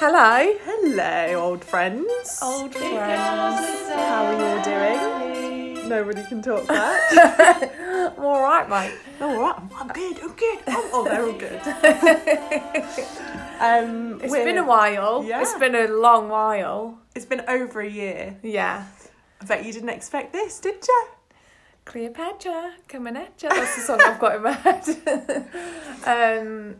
Hello, Hello, old friends. old friends. How are you all doing? Nobody can talk back. I'm all right, mate. oh, right. I'm, I'm good. I'm good. They're all good. um, It's we're- been a while. Yeah. It's been a long while. It's been over a year. Yeah. I bet you didn't expect this, did you? Cleopatra coming at you. That's the song I've got in my head. um,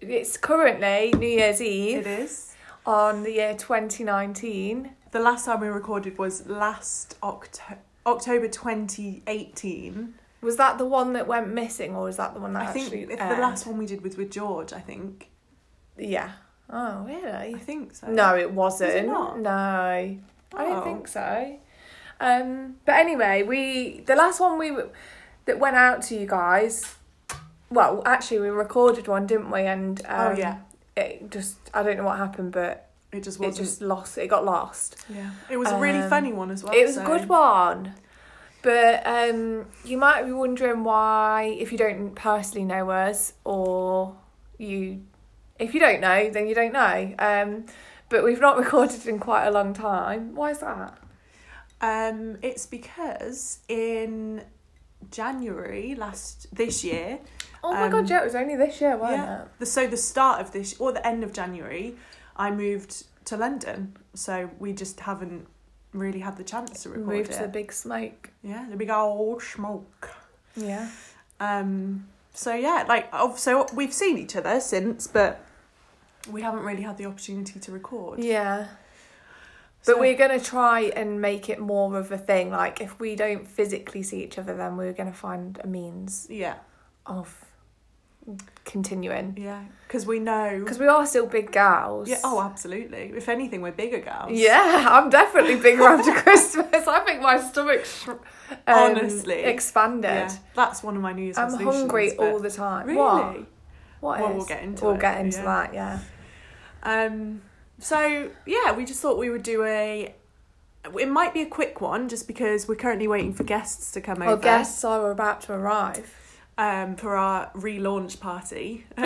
it's currently New Year's Eve It is. on the year 2019. The last time we recorded was last Octo- October 2018. Was that the one that went missing, or was that the one that I think actually? if the aired? last one we did was with George, I think. Yeah. Oh, really? I think so. No, it wasn't. not? No, I don't Oh. think so. Um, but anyway, we the last one we w- that went out to you guys. Well, actually, we recorded one, didn't we? And um, Oh, yeah. it just I don't know what happened, but It just it wasn't. just lost. It got lost. yeah. It was a really Um, funny one as well. it was so- a good one. But um, you might be wondering why, if you don't personally know us, or you, if you don't know, then you don't know. Um, but we've not recorded in quite a long time. Why is that? Um, it's because in January last this year, Oh my Um, god, yeah, it was only this year, wasn't yeah, it? the so the start of this or the end of January, I moved to London. So we just haven't really had the chance to record Moved it. to the big smoke. yeah, the big old smoke. Yeah. Um, so yeah, like oh, so we've seen each other since, but we haven't really had the opportunity to record. Yeah. But So- we're going to try and make it more of a thing. Like, if we don't physically see each other, then we're going to find a means yeah, of continuing. yeah, because we know. Because we are still big gals. Yeah. Oh, absolutely. If anything, we're bigger girls. Yeah, I'm definitely bigger after Christmas. I think my stomach's um, Honestly. expanded. Yeah, that's one of my New Year's I'm hungry all the time. Really? What? What Well, is? we'll get into We'll it, get into yeah. that. Yeah. Um. So yeah, we just thought we would do a. It might be a quick one, just because we're currently waiting for guests to come Our over. guests are about to arrive. Um, for our relaunch party.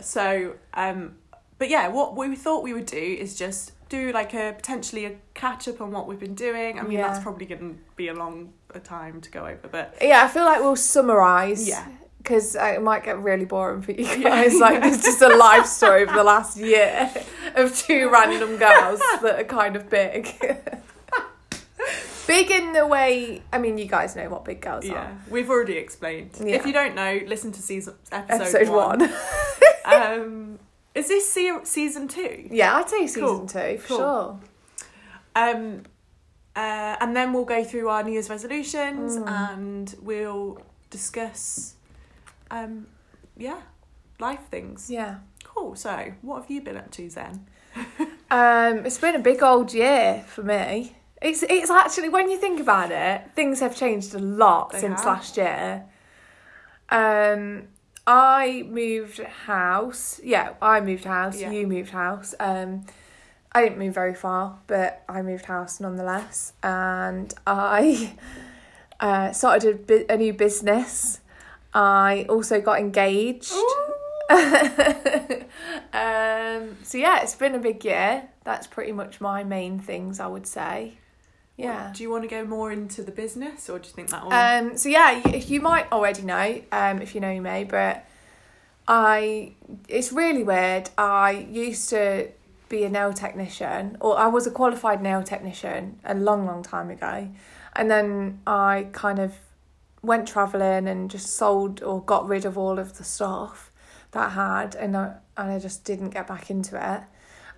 so um, but yeah, what we thought we would do is just do like a potentially a catch up on what we've been doing. I mean, Yeah. that's probably going to be a long a time to go over, but Yeah, I feel like we'll summarise. Yeah. Because it might get really boring for you Yeah. guys. Like, it's just a life story of the last year of two random girls that are kind of big. big in the way, I mean, you guys know what big girls yeah, are. we've already explained. Yeah. If you don't know, listen to season episode, Episode one. one. um, is this se- season two? yeah, I'd say season Cool. two, for Cool. sure. Um, uh, and then we'll go through our New Year's resolutions Mm. and we'll discuss, um, yeah, life things. Yeah. Cool. So, what have you been up to then? Um, it's been a big old year for me. It's it's actually when you think about it, things have changed a lot They since have. last year. Um, I moved house. Yeah, I moved house. Yeah. You moved house. Um, I didn't move very far, but I moved house nonetheless, and I uh, started a, bu- a new business. I also got engaged. um, so yeah, it's been a big year. That's pretty much my main things, I would say. Yeah. Do you want to go more into the business or do you think that will. Um, so yeah, you, you might already know, um, if you know me, but I it's really weird. I used to be a nail technician, or I was a qualified nail technician a long, long time ago, and then I kind of went traveling and just sold or got rid of all of the stuff that I had, and I, and I just didn't get back into it.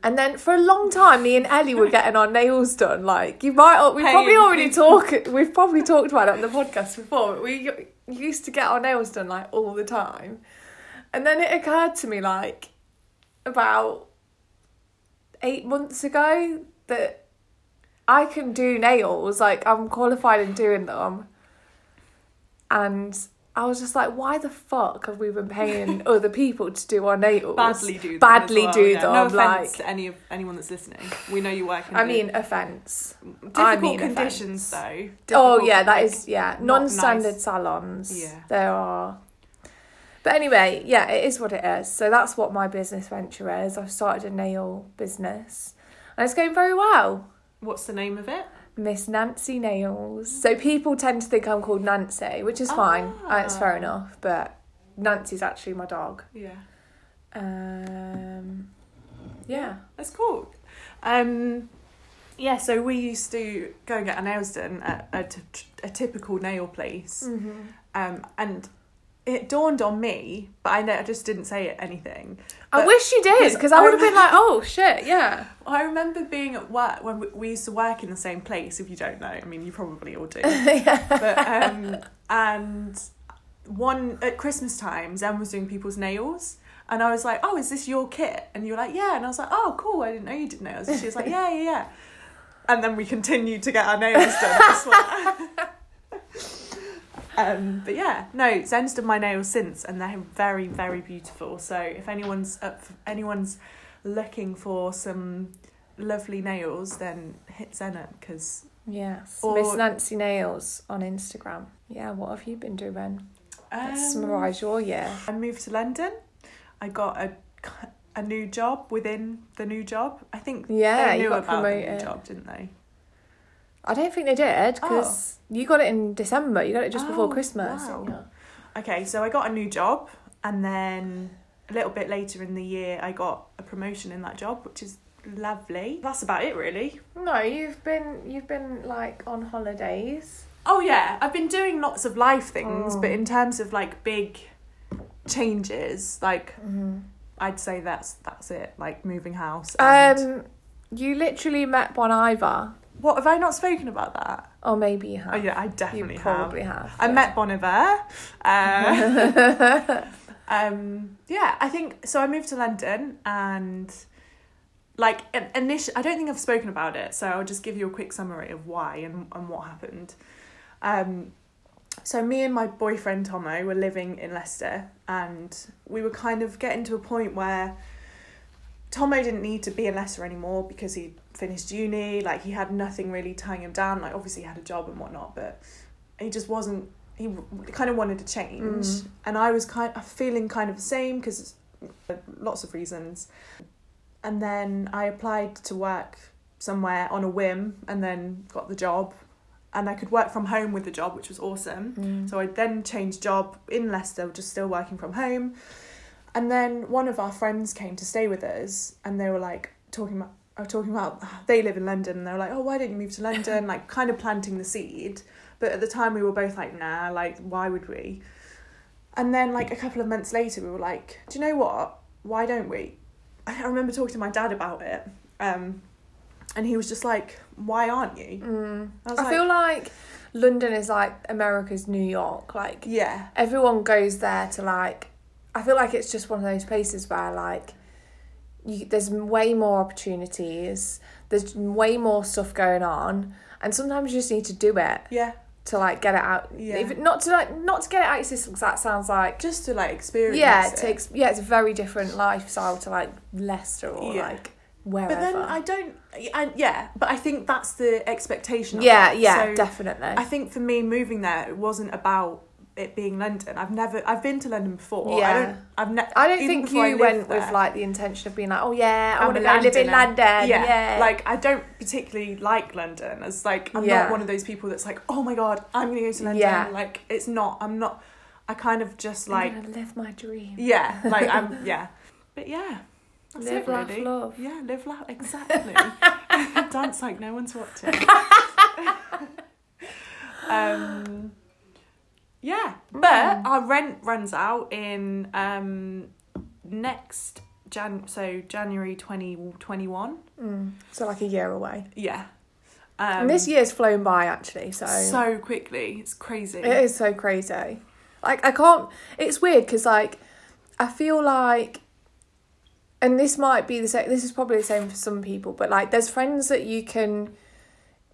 And then for a long time, me and Ellie were getting our nails done. Like you might, we probably already people. talk. We've probably talked about it on the podcast before. But we used to get our nails done like all the time, and then it occurred to me like about eight months ago that I can do nails. Like I'm qualified in doing them, and I was just like, why the fuck have we been paying other people to do our nails? badly do them. badly well, do yeah. them. No offense like, to any of anyone that's listening. We know you work in I mean, offence. difficult I mean conditions offence. though. Oh yeah, that like, is yeah. Non-standard nice. salons. Yeah. there are. But anyway, yeah, it is what it is. So that's what my business venture is. I've started a nail business and it's going very well. What's the name of it? Miss Nancy Nails. So people tend to think I'm called Nancy, which is fine. Uh, it's fair Ah. enough. But Nancy's actually my dog. Yeah. Um, yeah. That's cool. Um, yeah, so we used to go and get our nails done at a, t- a typical nail place. Mm-hmm. Um, and it dawned on me, but I, know, I just didn't say anything. I wish you did because I I would have been like, oh shit, yeah. I remember being at work when we, we used to work in the same place. If you don't know, I mean, you probably all do. yeah. but um, and one at Christmas time, Zen was doing people's nails. And I was like, "Oh, is this your kit?" And you were like, "Yeah." And I was like, "Oh, cool! I didn't know you did nails." And she was like, "Yeah, yeah, yeah." And then we continued to get our nails done. Um, but yeah, no, Zen's done my nails since, and they're very, very beautiful. So if anyone's up, anyone's looking for some lovely nails, then hit Zen up because Yes. Or- Miss Nancy Nails on Instagram. Yeah, what have you been doing? Let's um, summarise your year. I moved to London. I got a a new job within the new job. I think Yeah, they knew got about the new job, didn't they? I don't think they did because you got it in December. You got it just before Oh, Christmas. wow. didn't? Okay, so I got a new job, and then a little bit later in the year, I got a promotion in that job, which is lovely. That's about it, really. No, you've been you've been like on holidays. Oh yeah, I've been doing lots of life things, Oh. but in terms of like big changes, like Mm-hmm. I'd say that's that's it. Like moving house. And Um, you literally met Bon Iver, what have I not spoken about that? Oh, maybe you have. Oh yeah, I definitely you have. probably have. I yeah. met Bon Iver. Uh, um, yeah, I think so. I moved to London and like initially, I don't think I've spoken about it, so I'll just give you a quick summary of why and, and what happened. Um, so me and my boyfriend Tomo were living in Leicester, and we were kind of getting to a point where Tomo didn't need to be in Leicester anymore because he finished uni. Like he had nothing really tying him down. Like obviously he had a job and whatnot, but he just wasn't. He kind of wanted to change, Mm. and I was kind of feeling kind of the same because lots of reasons. And then I applied to work somewhere on a whim, and then got the job, and I could work from home with the job, which was awesome. Mm. So I then changed job in Leicester, just still working from home. And then one of our friends came to stay with us, and they were like talking about, uh, talking about they live in London, and they were like, oh, why don't you move to London? like kind of planting the seed. But at the time, we were both like, nah, like why would we? And then like a couple of months later, we were like, do you know what? Why don't we? I remember talking to my dad about it, um, and he was just like, why aren't you? Mm. I was I like- feel like London is like America's New York. Like Yeah, everyone goes there to like. I feel like it's just one of those places where like, you, there's way more opportunities. There's way more stuff going on, and sometimes you just need to do it yeah, to like get it out. Yeah. Even, not to like not to get it out of your system. 'cause that sounds like just to like experience. yeah, it. it takes yeah, it's a very different lifestyle to like Leicester or Yeah. like wherever. But then I don't. I, yeah, but I think that's the expectation. Of yeah, yeah, So definitely. I think for me, moving there, it wasn't about it being London. I've never. I've been to London before. I Yeah. don't. I've ne- I don't think you went there, with like the intention of being like, oh yeah, I want to go live in London. Yeah, Yeah, like I don't particularly like London. As like I'm Yeah. not one of those people that's like, oh my god, I'm gonna go to London. Yeah. Like it's not. I'm not. I kind of just like I'm gonna live my dream. yeah, like I'm yeah, but yeah. That's Live, it, laugh, really. love. Yeah, live, laugh. Exactly. Dance like no one's watching. um, yeah, but Mm. our rent runs out in um, next Jan. So January twenty twenty one. Mm. So like a year away. Yeah. Um, and this year's flown by actually. So, so quickly, it's crazy. it is so crazy. Like I can't. It's weird because like I feel like, and this might be the same. This is probably the same for some people, but like there's friends that you can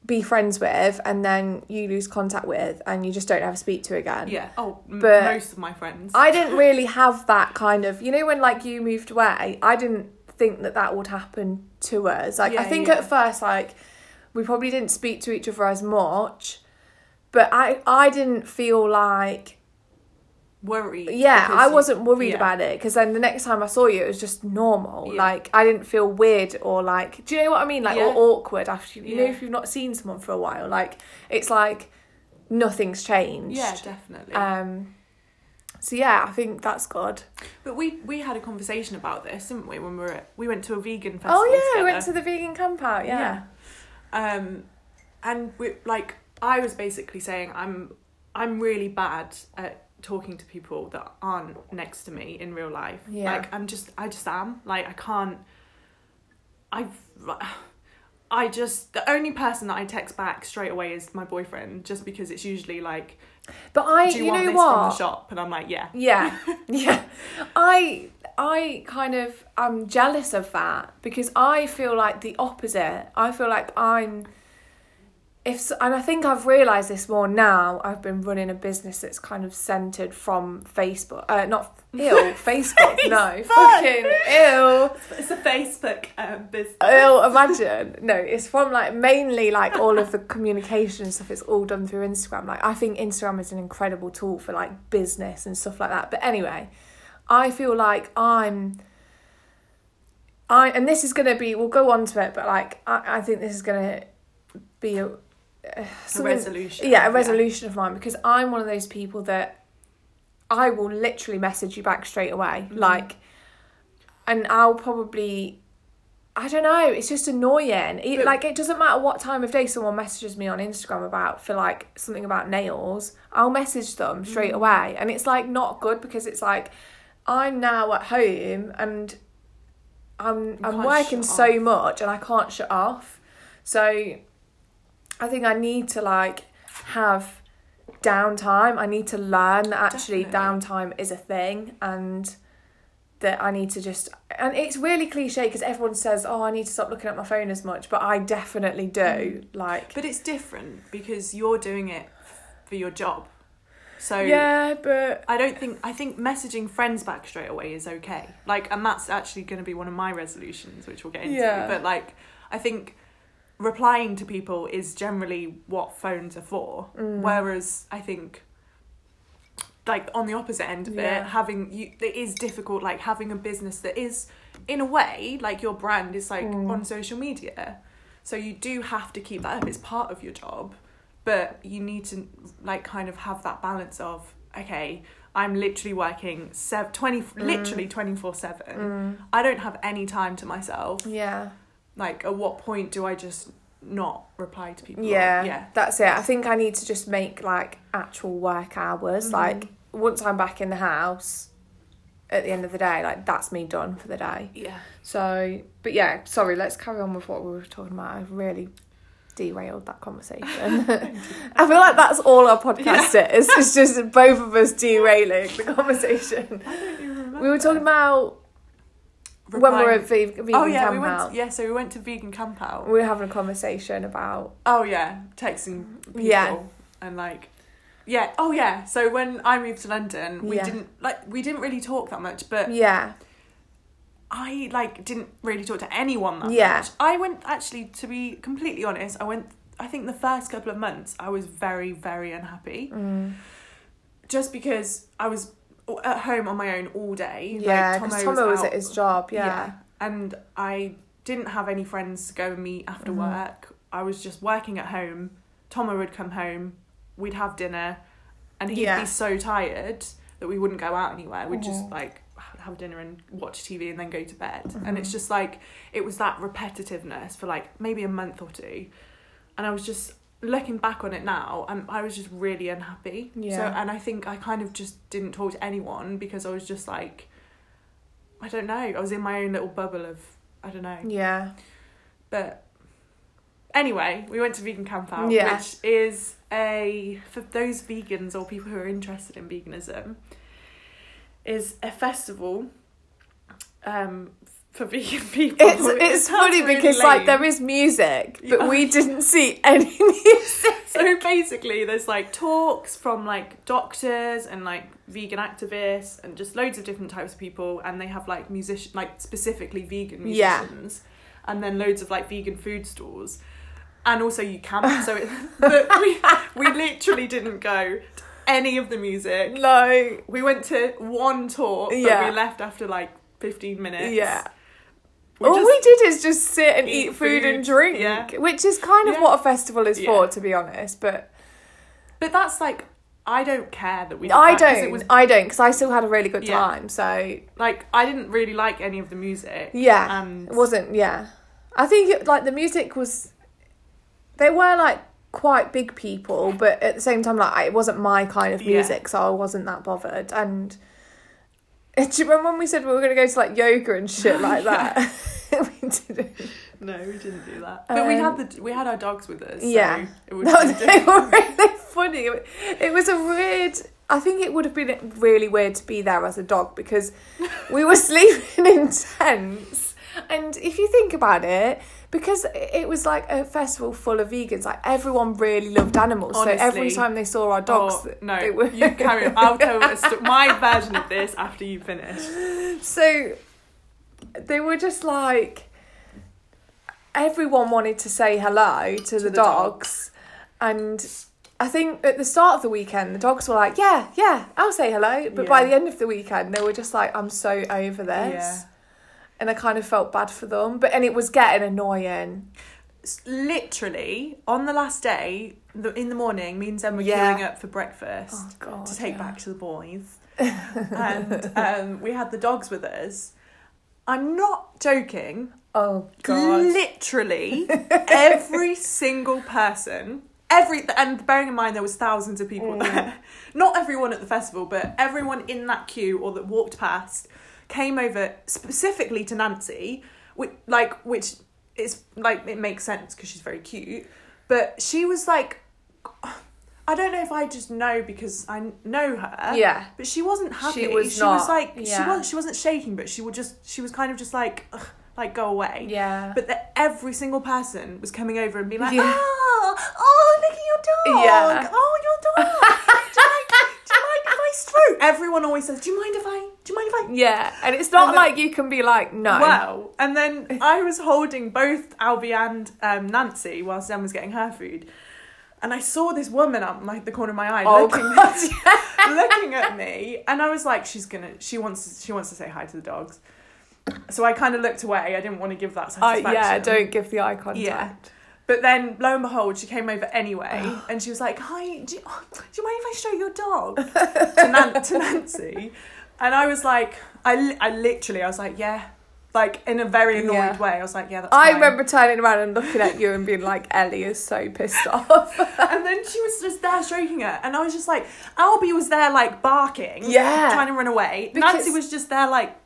be friends with and then you lose contact with and you just don't ever speak to again. Yeah. Oh, m- But most of my friends. I didn't really have that kind of, you know, when like you moved away, I didn't think that that would happen to us. Like, I think yeah. at first, like, we probably didn't speak to each other as much, but I, I didn't feel like worry. Yeah, I wasn't worried yeah. about it because then the next time I saw you, it was just normal. Yeah. Like I didn't feel weird or like, do you know what I mean? Like Yeah. or awkward after you, know if you've not seen someone for a while. Like it's like nothing's changed. Yeah, definitely. Um. So yeah, I think that's good. but we we had a conversation about this, didn't we? When we were at, we went to a vegan festival. Oh yeah, we went to the vegan camp out. Yeah. Yeah. Um, and we like I was basically saying I'm I'm really bad at talking to people that aren't next to me in real life. Yeah. Like I'm just I just am like I can't. I've. I just the only person that I text back straight away is my boyfriend, just because it's usually like, But I, "Do you, you, want know this what? from the shop?" And I'm like, "Yeah." Yeah, yeah. I I kind of I'm jealous of that because I feel like the opposite. I feel like I'm if and I think I've realized this more now. I've been running a business that's kind of centered from Facebook. Uh, not ill Facebook. no, fucking ill. It's a Facebook um, business. Ill. Imagine. No, it's from like mainly like all of the communication and stuff. It's all done through Instagram. Like I think Instagram is an incredible tool for like business and stuff like that. But anyway, I feel like I'm. I and this is gonna be. We'll go on to it, but like I, I think this is gonna be a. Uh, A resolution. yeah, a resolution of mine because I'm one of those people that I will literally message you back straight away. Mhm. Like, and I'll probably, I don't know, it's just annoying. It, like, it doesn't matter what time of day someone messages me on Instagram about for like something about nails, I'll message them straight Mhm. away. And it's like not good because it's like I'm now at home and I'm I'm working so off. much and I can't shut off. So I think I need to like have downtime. I need to learn that actually Definitely. downtime is a thing and that I need to just and it's really cliche because everyone says, "Oh, I need to stop looking at my phone as much," but I definitely do. Mm. Like But it's different because you're doing it for your job. So yeah, but I don't think I think messaging friends back straight away is okay. Like, and that's actually going to be one of my resolutions, which we'll get into. Yeah. But like, I think replying to people is generally what phones are for. Mm. Whereas I think, like on the opposite end of Yeah. it, having you, it is difficult. Like having a business that is, in a way, like your brand is like Mm. on social media. So you do have to keep that up. It's part of your job, but you need to like kind of have that balance of okay, I'm literally working sev- 20 Mm. literally 24/7. mm, I don't have any time to myself. yeah. Like at what point do I just not reply to people? Yeah, Yeah. that's it. I think I need to just make like actual work hours. Mhm. Like once I'm back in the house, at the end of the day, like that's me done for the day. Yeah. So, but yeah, sorry. Let's carry on with what we were talking about. I've really derailed that conversation. I feel like that's all our podcast is. It's just both of us derailing the conversation. I don't even remember. We were talking about when we were at Replying- ve- vegan Oh yeah, camp we went. out. To, yeah, so we went to vegan camp out. We were having a conversation about Oh yeah, texting people Yeah. and like yeah. Oh yeah. So when I moved to London, we Yeah. didn't like we didn't really talk that much, but yeah, I like didn't really talk to anyone that Yeah. much. I went actually to be completely honest, I went I think the first couple of months I was very very unhappy mm. just because I was at home on my own all day. yeah. Like, Because Tomo Tomo was at his job. Yeah, And I didn't have any friends to go and meet after Mhm. work. I was just working at home. Tomo would come home, we'd have dinner, and he'd Yeah. be so tired that we wouldn't go out anywhere. We'd just Mhm. like have dinner and watch TV and then go to bed. Mhm. And it's just like it was that repetitiveness for like maybe a month or two. And I was just looking back on it now and I was just really unhappy. Yeah. So and I think I kind of just didn't talk to anyone because I was just like I don't know. I was in my own little bubble of I don't know. yeah, But anyway, we went to Vegan Camp Out, Yeah. which is a for those vegans or people who are interested in veganism, is a festival um for vegan people. it's It it's funny really because like there is music, but Yeah. we didn't see any music. so basically there's like talks from like doctors and like vegan activists and just loads of different types of people and they have like musician like specifically vegan Yeah. musicians and then loads of like vegan food stores and also you camp so it, we we literally didn't go to any of the music. No. We went to one talk, but Yeah. we left after like 15 minutes. Yeah. All just- we did is just sit and eat eat, food, and drink, yeah. which is kind of Yeah. what a festival is Yeah. for, to be honest. But But that's like, I don't care that we I that don't. Was, I don't because I still had a really good time. So like, I didn't really like any of the music. yeah, And it wasn't. Yeah, I think it, like the music was. They were like quite big people, but at the same time, like it wasn't my kind of music, so I wasn't that bothered. And do you remember when we said we were going to go to like yoga and shit like that? we didn't. No, we didn't do that. But we Um, had the we had our dogs with us. So Yeah. it was No, they were really funny. It was a weird. I think it would have been really weird to be there as a dog because we were sleeping in tents. And if you think about it, because it was like a festival full of vegans, like everyone really loved animals. so every time they saw our dogs, Oh, no, they were. you carry on. I'll tell my version of this after you finish. So they were just like everyone wanted to say hello to, the, the dogs. and I think at the start of the weekend the dogs were like, Yeah, yeah, I'll say hello. But by the end of the weekend they were just like, I'm so over this. Yeah. And I kind of felt bad for them. But and it was getting annoying. Literally on the last day, the, in the morning, me and Zen were Yeah. queuing up for breakfast Oh god. to take yeah. back to the boys, and um, we had the dogs with us. I'm not joking. Oh god. Literally every single person, every and bearing in mind there was thousands of people Mm. there. Not everyone at the festival, but everyone in that queue or that walked past came over specifically to Nancy, which like which is like it makes sense because she's very cute, but she was like. I don't know if I just know because I know her. Yeah. But she wasn't happy. She was she was not, like she was she wasn't shaking, but she would just she was kind of just like Ugh, like go away. Yeah. But that every single person was coming over and being like, Yeah. oh, oh, look at your dog. Yeah. Oh, your dog. mind if Everyone always says, do you mind if I, do you mind if I? yeah. And it's not And like you can be like, no. Well, and then I was holding both Albie and um, Nancy whilst Zen was getting her food. And I saw this woman up like the corner of my eye Oh looking, god. Yeah. looking at me, and I was like, "She's gonna, she wants, she wants to say hi to the dogs." So I kind of looked away. I didn't want to give that Uh, satisfaction. yeah, don't give the eye contact. Yeah. But then, lo and behold, she came over anyway, and she was like, "Hi, do you, do you mind if I show your dog?" to, Nan- to Nancy, and I was like, I, li- I literally, I was like, "Yeah," like in a very annoyed Yeah. way. I was like, "Yeah, that's." I fine." remember turning around and looking at you and being like, Ellie is so pissed off. and then she was just there stroking her, and I was just like, Albie was there like barking, Yeah. trying to run away. Because- Nancy was just there like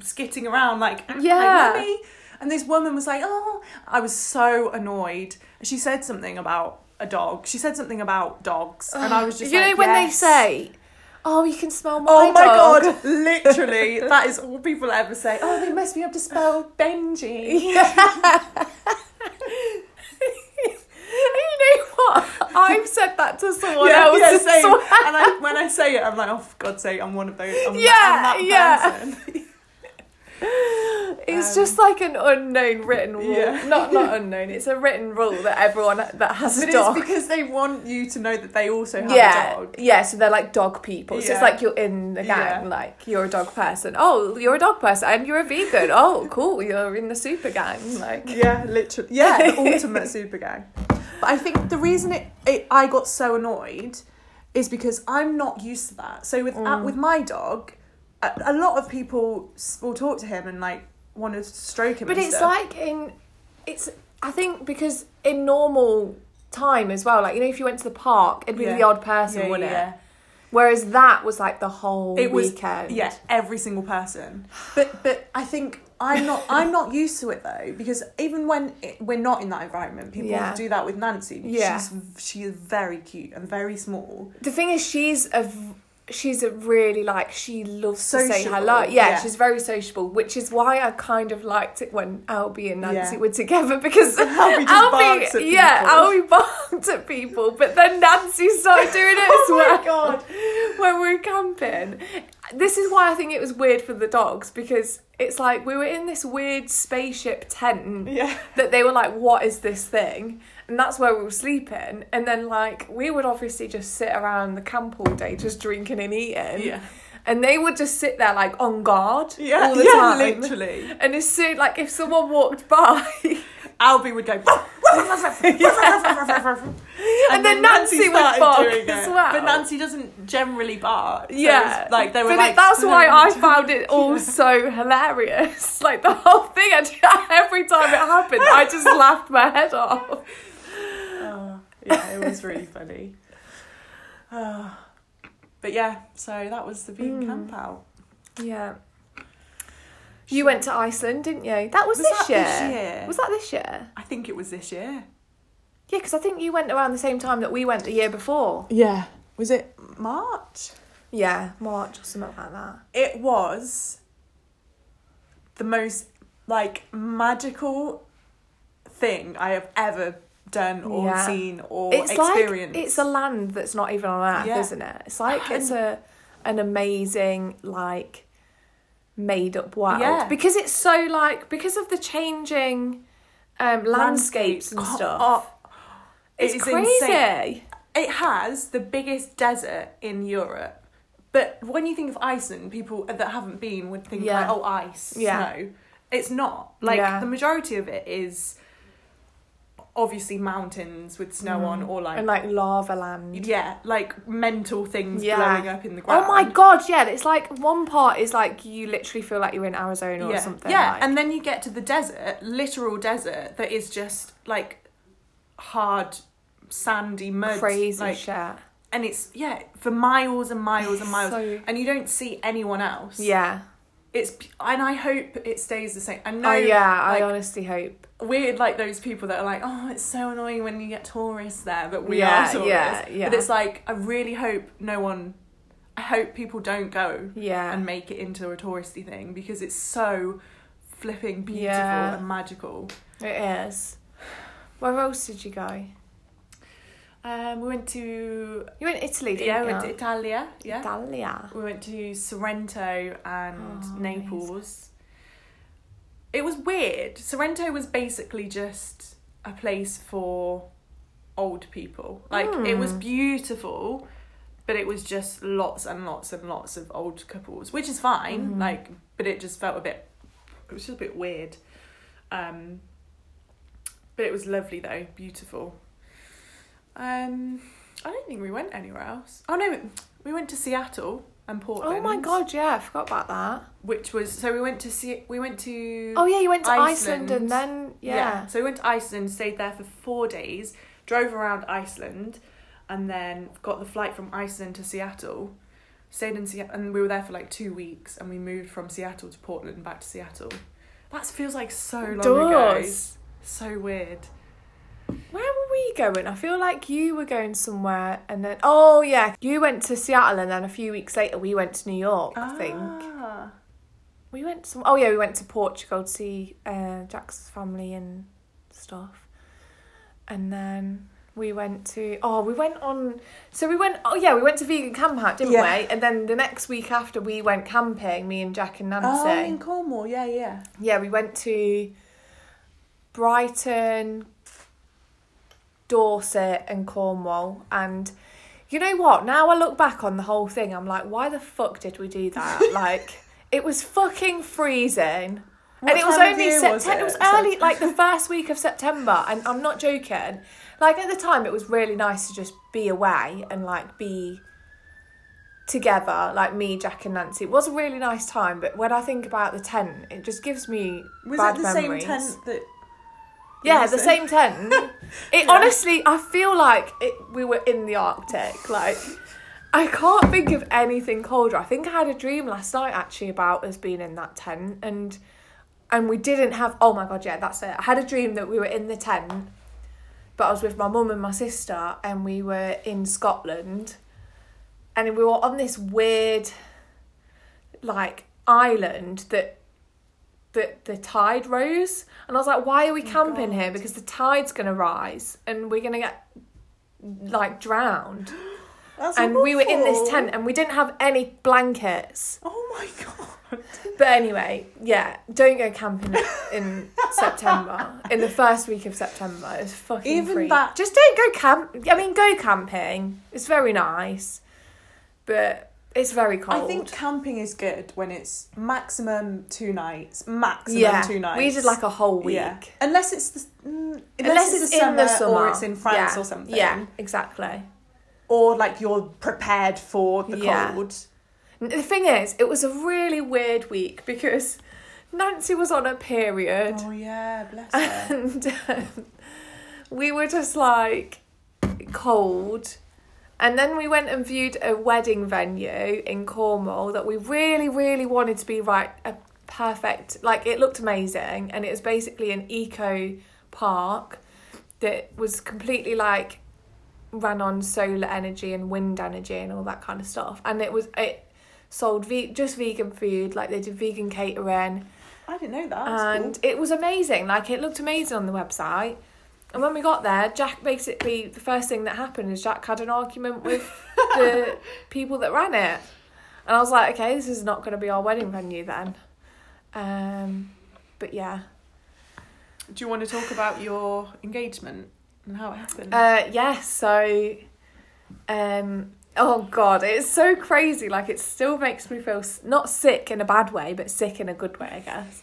skitting around, like, Yeah. like. And this woman was like, "Oh," I was so annoyed. She said something about a dog. She said something about dogs, and I was just you like, know when they say, "Oh, you can smell my Oh my dog." god! Literally, that is all people ever say. Oh, they must be able to spell Benji. you know what? I've said that to someone Yeah, else. yeah, same. And I, when I say it, I'm like, oh, for God's sake, I'm one of those. I'm, Yeah, I'm that yeah. It's Um, just like an unknown written rule. Yeah. Not not unknown. It's a written rule that everyone that has But a dog. it's because they want you to know that they also have yeah, a dog. yeah. So they're like dog people. So Yeah. it's like you're in the gang. Yeah. Like you're a dog person. Oh, you're a dog person, and you're a vegan. Oh, cool. You're in the super gang. Like Yeah, literally. Yeah, the ultimate super gang. But I think the reason it, it I got so annoyed is because I'm not used to that. So with Mm. uh, with my dog, a, a lot of people will talk to him and like want to stroke him. But it's stuff. like in, it's I think because in normal time as well, like you know, if you went to the park, it'd be Yeah. the odd person, yeah, wouldn't yeah. it? Whereas that was like the whole It was weekend. yeah, every single person. But but I think I'm not I'm not used to it though because even when it, we're not in that environment, people Yeah. do that with Nancy. Yeah. She's she is very cute and very small. The thing is, she's a she's a really like she loves to say hello. Yeah, yeah. she's very sociable, which is why I kind of liked it when Albie and Nancy Yeah. were together because Albie at yeah. Albie barked at people, but then Nancy started doing it oh as Oh my well. God. when we were camping, this is why I think it was weird for the dogs because it's like we were in this weird spaceship tent Yeah. that they were like, "What is this thing?" And that's where we were sleeping. And then like we would obviously just sit around the camp all day, just drinking and eating. Yeah. And they would just sit there like on guard Yeah. all the yeah, time. literally. And as soon like if someone walked by, Albie would go. and, then Nancy, would started bark as well. But Nancy doesn't generally bark. so Yeah, like they were but like. it, that's why I found it all so hilarious. Like the whole thing, every time it happened, I just laughed my head off. Oh, yeah, it was really funny. Oh. But yeah, so that was the vegan Mm. camp out. Yeah. You went to Iceland, didn't you? That was, Was this, that year. this year? Was that this year? I think it was this year. Yeah, because I think you went around the same time that we went the year before. Yeah. Was it March? Yeah, March or something like that. It was the most like magical thing I have ever done or Yeah. seen or it's experienced. like it's a land that's not even on Earth, Yeah. isn't it? It's like it's a an amazing like made up world Yeah. because it's so like because of the changing um, landscapes and Co- stuff. it's it crazy. insane. It has the biggest desert in Europe. But when you think of Iceland, people that haven't been would think Yeah. like, oh, ice, Yeah. snow. It's not. Like Yeah. the majority of it is obviously mountains with snow on or like, Mm. and like lava land. yeah, like mental things Yeah. blowing up in the ground. Oh my god, yeah! It's like one part is like you literally feel like you're in Arizona or something. Yeah, like- and then you get to the desert, literal desert that is just like hard sandy mud crazy like shit. and it's yeah for miles and miles and miles So- and you don't see anyone else Yeah. It's and i hope it stays the same i oh, know oh yeah, like, I honestly hope. we're like those people that are like oh it's so annoying when you get tourists there but we Yeah, are tourists yeah, yeah. but it's like i really hope no one i hope people don't go Yeah. and make it into a touristy thing because it's so flipping beautiful Yeah. and magical It is. Where else did you go? Um we went to You went to Italy, yeah we went to italia yeah Italia. We went to Sorrento and Oh, Naples. It was weird. Sorrento was basically just a place for old people. Like it was Hmm. beautiful, but it was just lots and lots and lots of old couples, which is fine. Mhm. Like, but it just felt a bit. It was just a bit weird. Um, but it was lovely though, beautiful. Um, I don't think we went anywhere else. Oh no, we went to Seattle and Portland. Oh my god, yeah, I forgot about that. Which was so we went to see we went to Oh yeah, you went to Iceland, Iceland. and then yeah. yeah. So we went to Iceland, stayed there for four days, drove around Iceland, and then got the flight from Iceland to Seattle. Stayed in Seattle, and we were there for like two weeks, and we moved from Seattle to Portland, and back to Seattle. That feels like so long ago. So weird. Where were we going? I feel like you were going somewhere, and then oh yeah, you went to Seattle, and then a few weeks later we went to New York. I think Ah. we went some. Oh yeah, we went to Portugal to see uh, Jack's family and stuff, and then we went to oh we went on. So we went oh yeah we went to vegan camp out didn't Yeah. we? And then the next week after we went camping, me and Jack and Nancy. Oh, in Cornwall, yeah, yeah. Yeah, we went to Brighton, Dorset, and Cornwall. And you know what? Now I look back on the whole thing, I'm like, why the fuck did we do that? like, it was fucking freezing. What and it was only September. was it? it? was early, like the first week of September, and I'm not joking. Like at the time, it was really nice to just be away and like be together, like me, Jack, and Nancy. It was a really nice time, but when I think about the tent, it just gives me Was bad it the memories. same tent that? Yeah, the same tent. It honestly, I feel like it, we were in the Arctic. Like, I can't think of anything colder. I think I had a dream last night actually about us being in that tent, and and we didn't have. Oh my god, yeah, that's it. I had a dream that we were in the tent, but I was with my mum and my sister, and we were in Scotland, and we were on this weird, like island that that the tide rose and I was like, why are we Oh, camping God. here? Because the tide's gonna rise and we're gonna get like drowned. That's and we were in this tent and we didn't have any blankets. Oh my god. But anyway, yeah, don't go camping in September. In the first week of September, it's fucking Even freak. that- Just don't go camp. I mean, go camping. It's very nice, but it's very cold. I think camping is good when it's maximum two nights. Maximum yeah, two nights. we did like a whole week. Yeah. Unless it's the mm, unless, Unless it's, it's the in the summer, summer or it's in France Yeah. or something. Yeah, exactly. Or like you're prepared for the cold. The thing is, it was a really weird week because Nancy was on a period. Oh yeah, bless her. and um, we were just like cold and then we went and viewed a wedding venue in Cornwall that we really really wanted to be right a perfect like it looked amazing and it was basically an eco park that was completely like ran on solar energy and wind energy and all that kind of stuff and it was it sold ve- just vegan food like they did vegan catering I didn't know that. That's and cool. it was amazing. Like it looked amazing on the website. And when we got there, Jack basically the first thing that happened is Jack had an argument with the people that ran it, and I was like, okay, this is not going to be our wedding venue then. Um, but yeah, Do you want to talk about your engagement and how it happened? uh, yes. so, um, oh god, it's so crazy. Like it still makes me feel s- not sick in a bad way, but sick in a good way, I guess.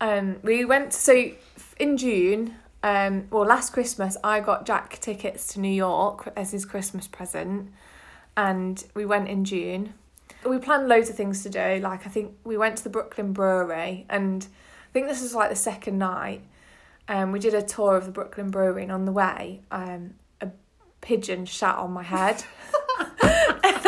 Um, we went so in June. Um, well, last Christmas I got Jack tickets to New York as his Christmas present, and we went in June. We planned loads of things to do. Like I think we went to the Brooklyn Brewery, and I think this was like the second night. Um, we did a tour of the Brooklyn Brewery, and on the way, um, a pigeon shat on my head.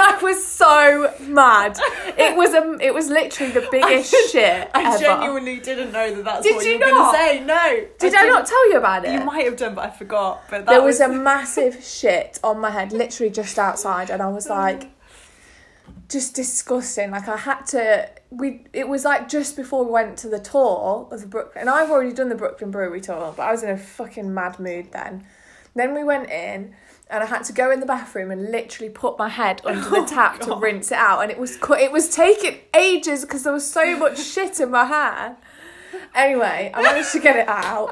I was so mad. It was a, it was literally the biggest shit I ever. genuinely didn't know that that's Did what you you were going not? to say. No. Did I, not tell you about it? You might have done, but I forgot. But that there was a massive shit on my head, literally just outside, and I was oh. like, just disgusting. Like I had to. We it was like just before we went to the tour of the Brooklyn, and I've already done the Brooklyn Brewery tour, but I was in a fucking mad mood then. Then we went in. And I had to go in the bathroom and literally put my head under the tap to rinse it out, and it was it was taking ages because there was so much shit in my hair. Anyway, I managed to get it out,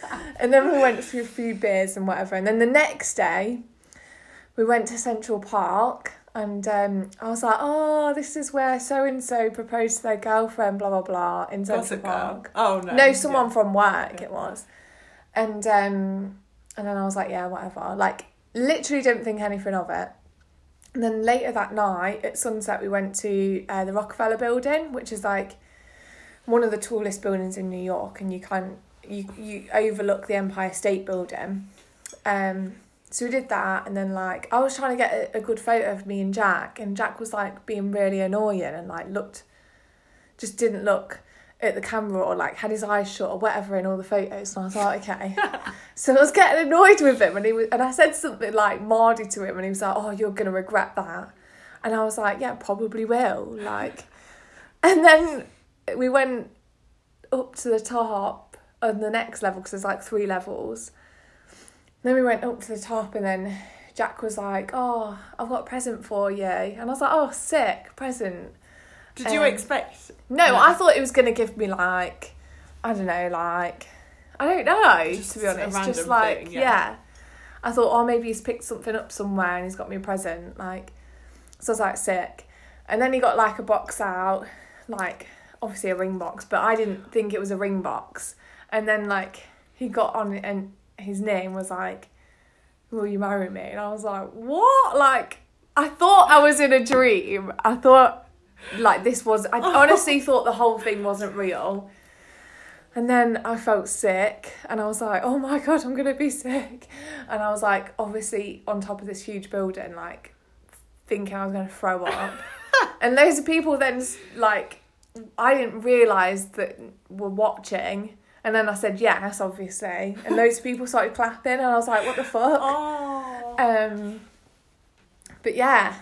and then we went through a few beers and whatever. And then the next day, we went to Central Park, and um, I was like, "Oh, this is where so and so proposed to their girlfriend." Blah blah blah in Central Park. Oh no. No, someone Yeah. from work Yeah. it was, and um, and then I was like, "Yeah, whatever." Like, literally didn't think anything of it. And then later that night at sunset, we went to uh, the Rockefeller Building, which is like one of the tallest buildings in New York, and you can you you overlook the Empire State Building. Um, so we did that, and then like I was trying to get a, a good photo of me and Jack, and Jack was like being really annoying and like looked, just didn't look at the camera or like had his eyes shut or whatever in all the photos, and I was like, okay. so I was getting annoyed with him, and he was, and I said something like Mardy to him, and he was like, oh, you're gonna regret that, and I was like, yeah, probably will, like, and then we went up to the top on the next level because there's like three levels. Then we went up to the top, and then Jack was like, "Oh, I've got a present for you," and I was like, "Oh, sick present." Did you um, expect? No, No. I thought it was gonna give me like, I don't know, like, I don't know Just to be honest, just like thing, yeah. yeah. I thought, oh, maybe he's picked something up somewhere and he's got me a present, like, so I was like sick, and then he got like a box out, like obviously a ring box, but I didn't think it was a ring box, and then like he got on it and his name was like, "Will you marry me?" And I was like, "What?" Like I thought I was in a dream. I thought like this was. I honestly thought the whole thing wasn't real. And then I felt sick, and I was like, "Oh my god, I'm gonna be sick!" And I was like, obviously on top of this huge building, like thinking I was gonna throw up. and loads of people then like, I didn't realize that were watching. And then I said yes, obviously, and loads of people started clapping, and I was like, "What the fuck?" Oh. Um, but yeah,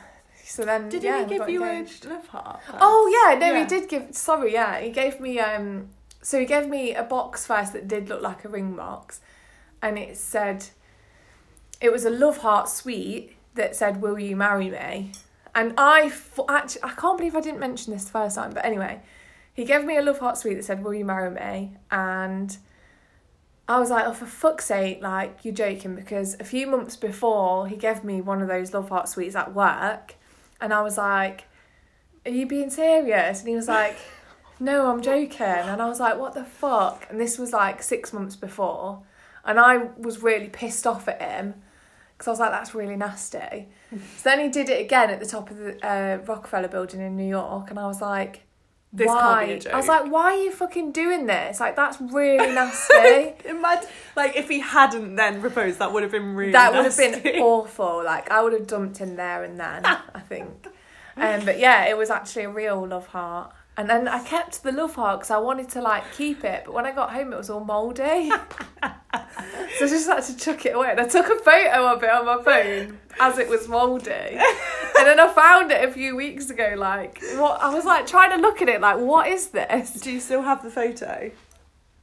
so then Did yeah, he give you engaged. a love heart? Oh yeah, no, Yeah. he did give. Sorry, yeah, he gave me. Um, so he gave me a box first that did look like a ring box, and it said, it was a love heart sweet that said, "Will you marry me?" And I f- actually I can't believe I didn't mention this the first time, but anyway, he gave me a love heart sweet that said, "Will you marry me?" and I was like, oh, for fuck's sake, like, you're joking. Because a few months before, he gave me one of those Love Heart Sweets at work. And I was like, are you being serious? And he was like, no, I'm joking. And I was like, what the fuck? And this was like six months before. And I was really pissed off at him because I was like, that's really nasty. so then he did it again at the top of the uh, Rockefeller building in New York. And I was like, This why? can't be a joke. I was like, why are you fucking doing this? Like, that's really nasty. Imagine, like, if he hadn't then proposed, that would have been really. that would have been awful. Like, I would have dumped him there and then, I think. Um, but yeah, it was actually a real love heart. And then I kept the love heart because I wanted to like keep it, but when I got home, it was all mouldy. so I just had to chuck it away. And I took a photo of it on my phone as it was mouldy. and then I found it a few weeks ago. Like, what? I was like trying to look at it, like, what is this? Do you still have the photo?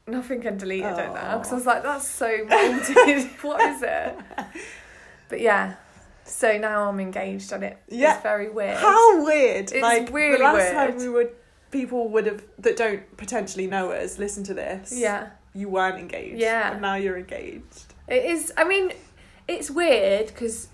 Nothing can delete it now because I was like, that's so mouldy. what is it? But yeah, so now I'm engaged and it Yeah. it's very weird. How weird! It's like really the last weird. time we would, people would have that don't potentially know us listen to this. Yeah, you weren't engaged. Yeah. and now you're engaged. it is. I mean, it's weird because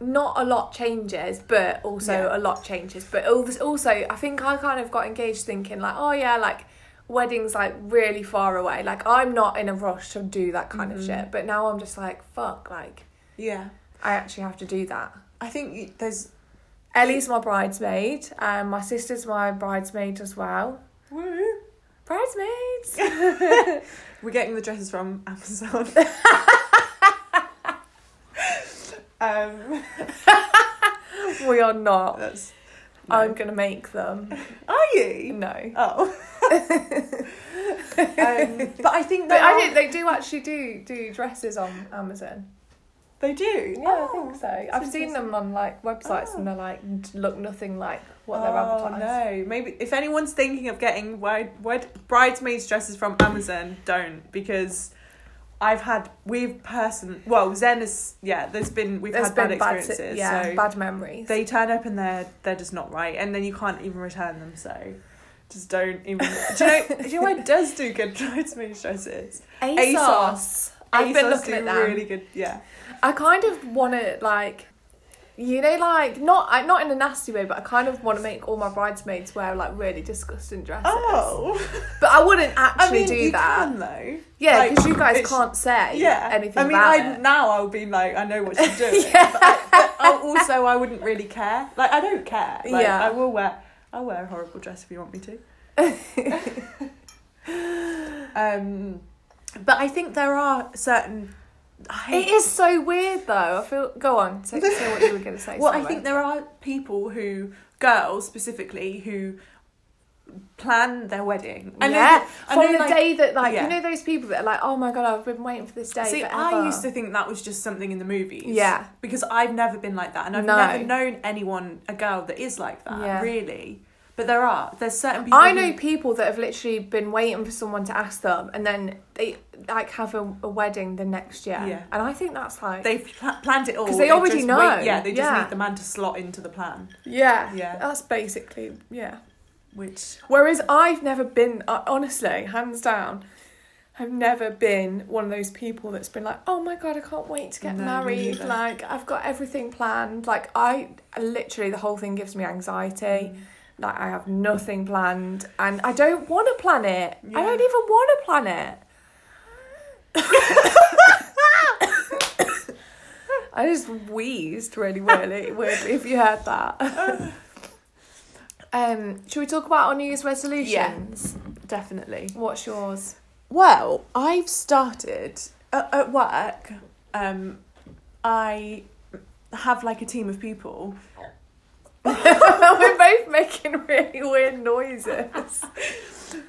not a lot changes, but also Yeah. a lot changes. But al- also, I think I kind of got engaged thinking like, oh yeah, like weddings like really far away. Like I'm not in a rush to do that kind of Mhm. shit. But now I'm just like, fuck, like Yeah, I actually have to do that. I think there's. Ellie's my bridesmaid, and my sister's my bridesmaid as well. Woo. Bridesmaids. We're getting the dresses from Amazon. um, we are not. that's. I'm gonna make them. Are you? No. Oh. um, but I think But I did. They do actually do do dresses on Amazon. They do. Yeah, I oh, think so. I've seen them on like websites, Oh. and they're like look nothing like what they're oh advertised. no! Maybe if anyone's thinking of getting wed- wed- bridesmaids dresses from Amazon, don't because I've had we've person well Zen is yeah. There's been we've There's had bad been bad, experiences. yeah, so bad memories. they turn up and they're they're just not right, and then you can't even return them. So just don't even. do you know? Do you know what does do good bridesmaids dresses? ASOS. ASOS. I've been looking do at them. Really good. Yeah. I kind of want to like, you know, like not I not in a nasty way, but I kind of want to make all my bridesmaids wear like really disgusting dresses. Oh. But I wouldn't actually I mean, do you that. can though. Yeah, Like, because you guys can't say yeah anything I mean, I it. now I'll be like, I know what she's doing. Yeah. But, I, but I, also, I wouldn't really care. Like, I don't care. Like, Yeah. I will wear. I'll wear a horrible dress if you want me to. um, but I think there are certain. I, It is so weird though. I feel. Go on. Say, say what you were going to say. Well, I think there are people who, girls specifically, who plan their wedding. I know yeah, I from know, the like- day that, like, yeah. you know, those people that are like, "Oh my god, I've been waiting for this day See, forever." I used to think that was just something in the movies. Yeah. Because I've never been like that, and I've No. never known anyone, a girl that is like that. Yeah. Really, but there are. There's certain people. I who- know people that have literally been waiting for someone to ask them, and then they like have a, a wedding the next year. Yeah. and I think that's like, They've pl- planned it all because they already know. wait- yeah, they just Yeah. need the man to slot into the plan. yeah, Yeah. that's basically yeah. Which Whereas I've never been, uh, honestly, hands down, I've never been one of those people that's been like, oh my god, I can't wait to get No, married. Like, I've got everything planned. Like, I literally, the whole thing gives me anxiety. Like, I have nothing planned and I don't want to plan it. I don't even want to plan it. I just wheezed really weirdly, weirdly if you heard that. um, should we talk about our New Year's resolutions? Yeah, definitely. What's yours? Well, I've started at, at work. Um, I have like a team of people. We're both making really weird noises.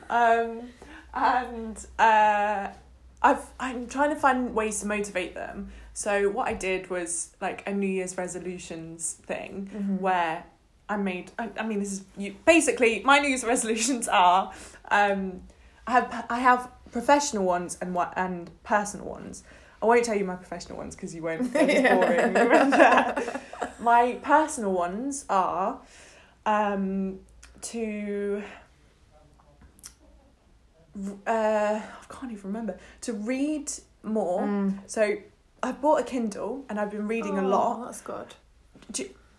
um, and uh, I've I'm trying to find ways to motivate them. So what I did was like a New Year's resolutions thing Mm-hmm. where I made. I, I mean, this is you, basically my New Year's resolutions are. Um, I have I have professional ones and what and personal ones. I won't tell you my professional ones because you won't. Just boring. My personal ones are um, to. Uh, I can't even remember to read more. Mm. So I bought a Kindle and I've been reading a Oh, lot. That's good.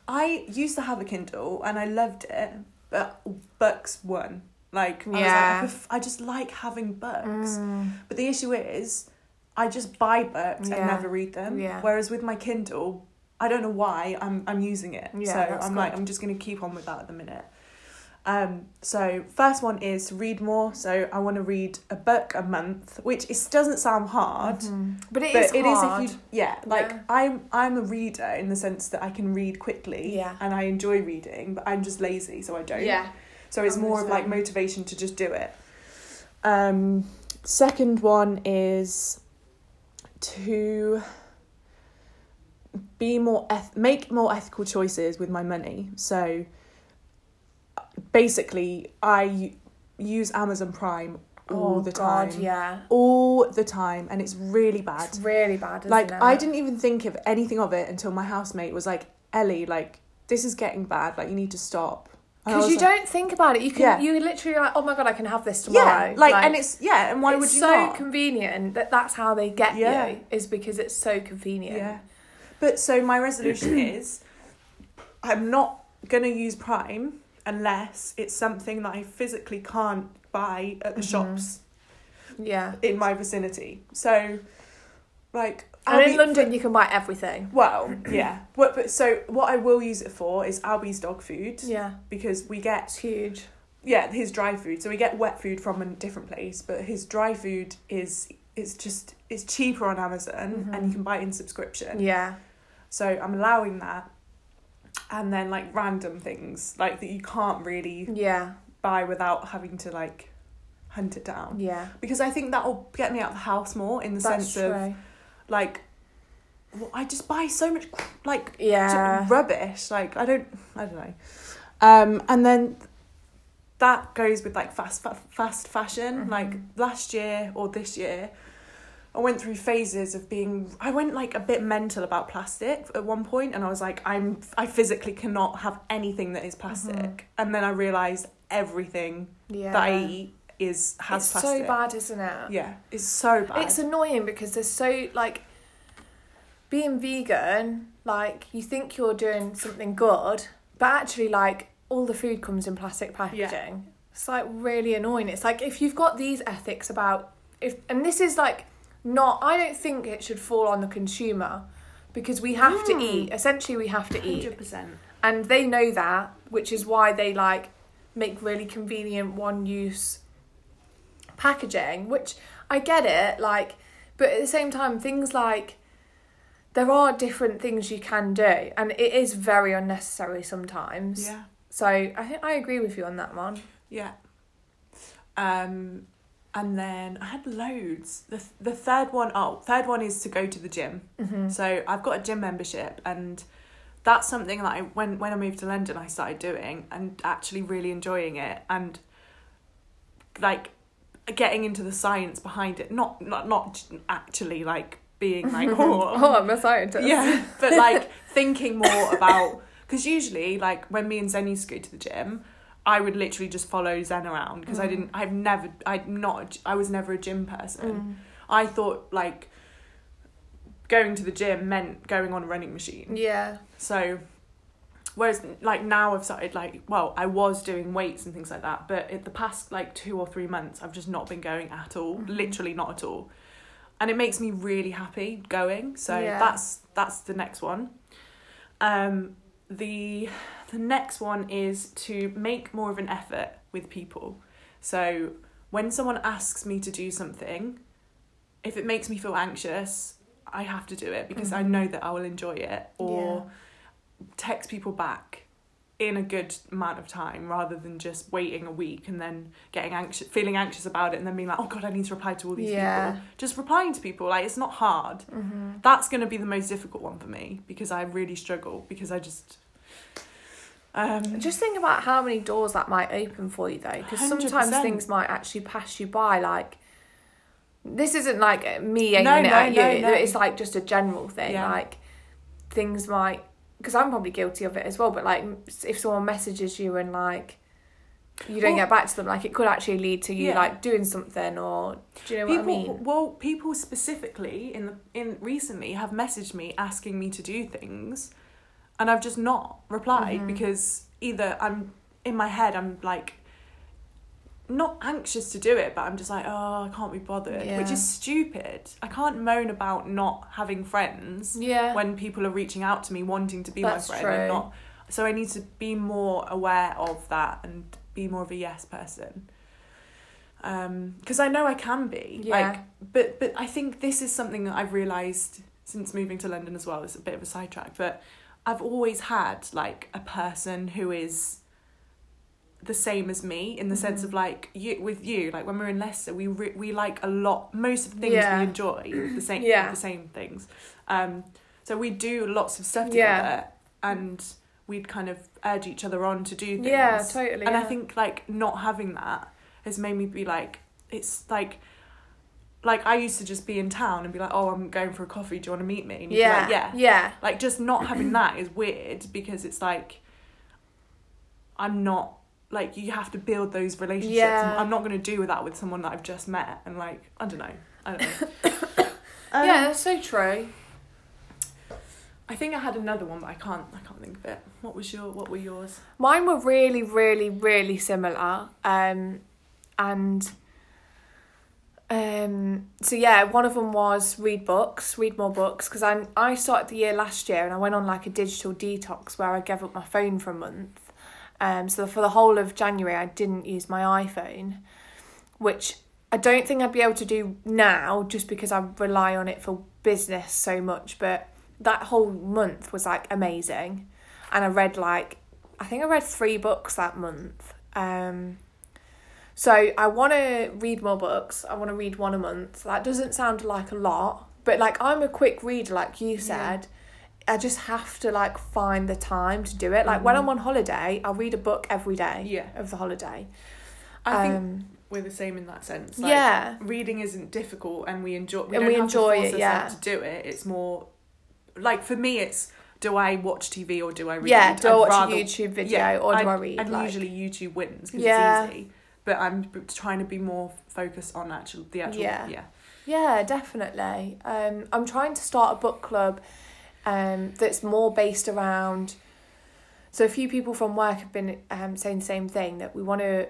I used to have a Kindle and I loved it, but books won. Like, I, was like, I, Yeah. pref- I just like having books. Mm. But the issue is, I just buy books Yeah. and never read them. Yeah. Whereas with my Kindle, I don't know why I'm I'm using it. Yeah, so I'm like. I'm just gonna keep on with that at the minute. Um, so first one is to read more. So I want to read a book a month, which is doesn't sound hard. Mhm. But it But is it is hard. if you yeah like Yeah. I'm I'm a reader in the sense that I can read quickly Yeah. and I enjoy reading but I'm just lazy so I don't Yeah. so it's I'm more of like motivation to just do it. Um, second one is to be more eth- make more ethical choices with my money. So basically, I use Amazon Prime all oh, the God, time, yeah. all the time, and it's really bad. It's really bad. Like it? I didn't even think of anything of it until my housemate was like, "Ellie, like this is getting bad. Like you need to stop." Because you like- don't think about it. You can. Yeah. You literally like, oh my god, I can have this tomorrow. Yeah, like, and it's yeah, and why would you so not? convenient that that's how they get Yeah. you is because it's so convenient. yeah, but so my resolution is, I'm not gonna use Prime unless it's something that I physically can't buy at the Mhm. shops Yeah. in my vicinity. So, like, And in Albi- London, you can buy everything. Well, yeah. What, but so what I will use it for is Albie's dog food Yeah. because we get It's huge. yeah his dry food. So we get wet food from a different place, but his dry food is it's just it's cheaper on Amazon Mhm. and you can buy it in subscription. Yeah. So I'm allowing that, and then like random things like that you can't really Yeah. buy without having to like hunt it down. Yeah. Because I think that will get me out of the house more in the That's sense of like well, I just buy so much like Yeah. rubbish. Like I don't, I don't know. Um, and then that goes with like fast, fa- fast fashion. Mhm. Like last year or this year, I went through phases of being. I went like a bit mental about plastic at one point, and I was like, I'm, I physically cannot have anything that is plastic. Mhm. And then I realized everything Yeah. that I eat is has plastic. it's plastic. so bad, isn't it? Yeah, it's so bad. It's annoying because there's so like being vegan, like you think you're doing something good, but actually like all the food comes in plastic packaging. It's like really annoying. It's like if you've got these ethics about if and this is like not I don't think it should fall on the consumer because we have to Mm. eat. Essentially we have to eat. Hundred percent. And they know that, which is why they like make really convenient one use packaging, which I get it, like, but at the same time, things like there are different things you can do, and it is very unnecessary sometimes. Yeah. So I think I agree with you on that one. Yeah. Um, and then I had loads. The the third one, oh, third one is to go to the gym. Mm-hmm. So I've got a gym membership, and that's something that I when when I moved to London, I started doing and actually really enjoying it, and like getting into the science behind it. Not not not actually like being like oh, I'm a scientist. yeah, but like thinking more about because usually like when me and Zen used to go to the gym, I would literally just follow Zen around because I Mm. didn't. I've never. I'm not. I was never a gym person. Mm. I thought like going to the gym meant going on a running machine. Yeah. So. Whereas, like now, I've started like well, I was doing weights and things like that, but in the past like two or three months, I've just not been going at all, Mhm. literally not at all, and it makes me really happy going. So Yeah. that's that's the next one. Um, the the next one is to make more of an effort with people. So when someone asks me to do something, if it makes me feel anxious, I have to do it because I Mhm. know that I will enjoy it or text people back in a good amount of time rather than just waiting a week and then getting anxious feeling anxious about it and then being like oh god I need to reply to all these Yeah. people just replying to people like it's not hard Mm-hmm. that's going to be the most difficult one for me because I really struggle because I just um Just think about how many doors that might open for you though, because sometimes 100%. things might actually pass you by. Like, this isn't like me aiming No, it no, at no, you. no. It's like just a general thing. Yeah. Like things might because I'm probably guilty of it as well. But like if someone messages you and like you don't Well- get back to them, like it could actually lead to you Yeah. like doing something or do you know people what I mean? well people specifically in the in recently have messaged me asking me to do things and i've just not replied Mhm. because either i'm in my head i'm like not anxious to do it but i'm just like oh i can't be bothered which is stupid i can't moan about not having friends Yeah. when people are reaching out to me wanting to be That's my friend and not so i need to be more aware of that and be more of a yes person um because i know i can be Yeah. like but but i think this is something that i've realized since moving to london as well it's a bit of a sidetrack but i've always had like a person who is the same as me in the sense Mhm. of like you with you like when we're in Leicester we re- we like a lot most of the things Yeah. we enjoy the same Yeah. the same things um so we do lots of stuff together Yeah. and we'd kind of urge each other on to do things Yeah, totally. and I think like not having that has made me be like it's like like I used to just be in town and be like oh I'm going for a coffee do you want to meet me and you'd be yeah, like, yeah yeah, like just not having that is weird because it's like I'm not like you have to build those relationships. Yeah. I'm not going to do that with someone that I've just met and like I don't know. I don't know. Um, yeah. That's so true. I think I had another one, but I can't. I can't think of it. What was your? What were yours? Mine were really, really, really similar. Um, and um, so yeah, one of them was read books, read more books, because I I started the year last year and I went on like a digital detox where I gave up my phone for a month. Um, so for the whole of January, I didn't use my iPhone, which I don't think I'd be able to do now, just because I rely on it for business so much. But that whole month was like amazing, and I read like I think I read three books that month. Um, so I want to read more books. I want to read one a month. That doesn't sound like a lot, but like I'm a quick reader, like you said. I just have to like find the time to do it. Like when Mhm. I'm on holiday, I'll read a book every day Yeah. of the holiday. I think um, we're the same in that sense. Like, yeah, Reading isn't difficult, and we enjoy. We And don't we have enjoy to force it, yeah. to do it. It's more like for me, it's do I watch TV or do I read? yeah. Do I watch rather- a YouTube video yeah, or do I'd- I read? And like, usually YouTube wins because Yeah. it's easy. But I'm trying to be more focused on actual the actual Yeah. yeah. Yeah, definitely. Um, I'm trying to start a book club um, that's more based around. So, a few people from work have been um, saying the same thing that we want to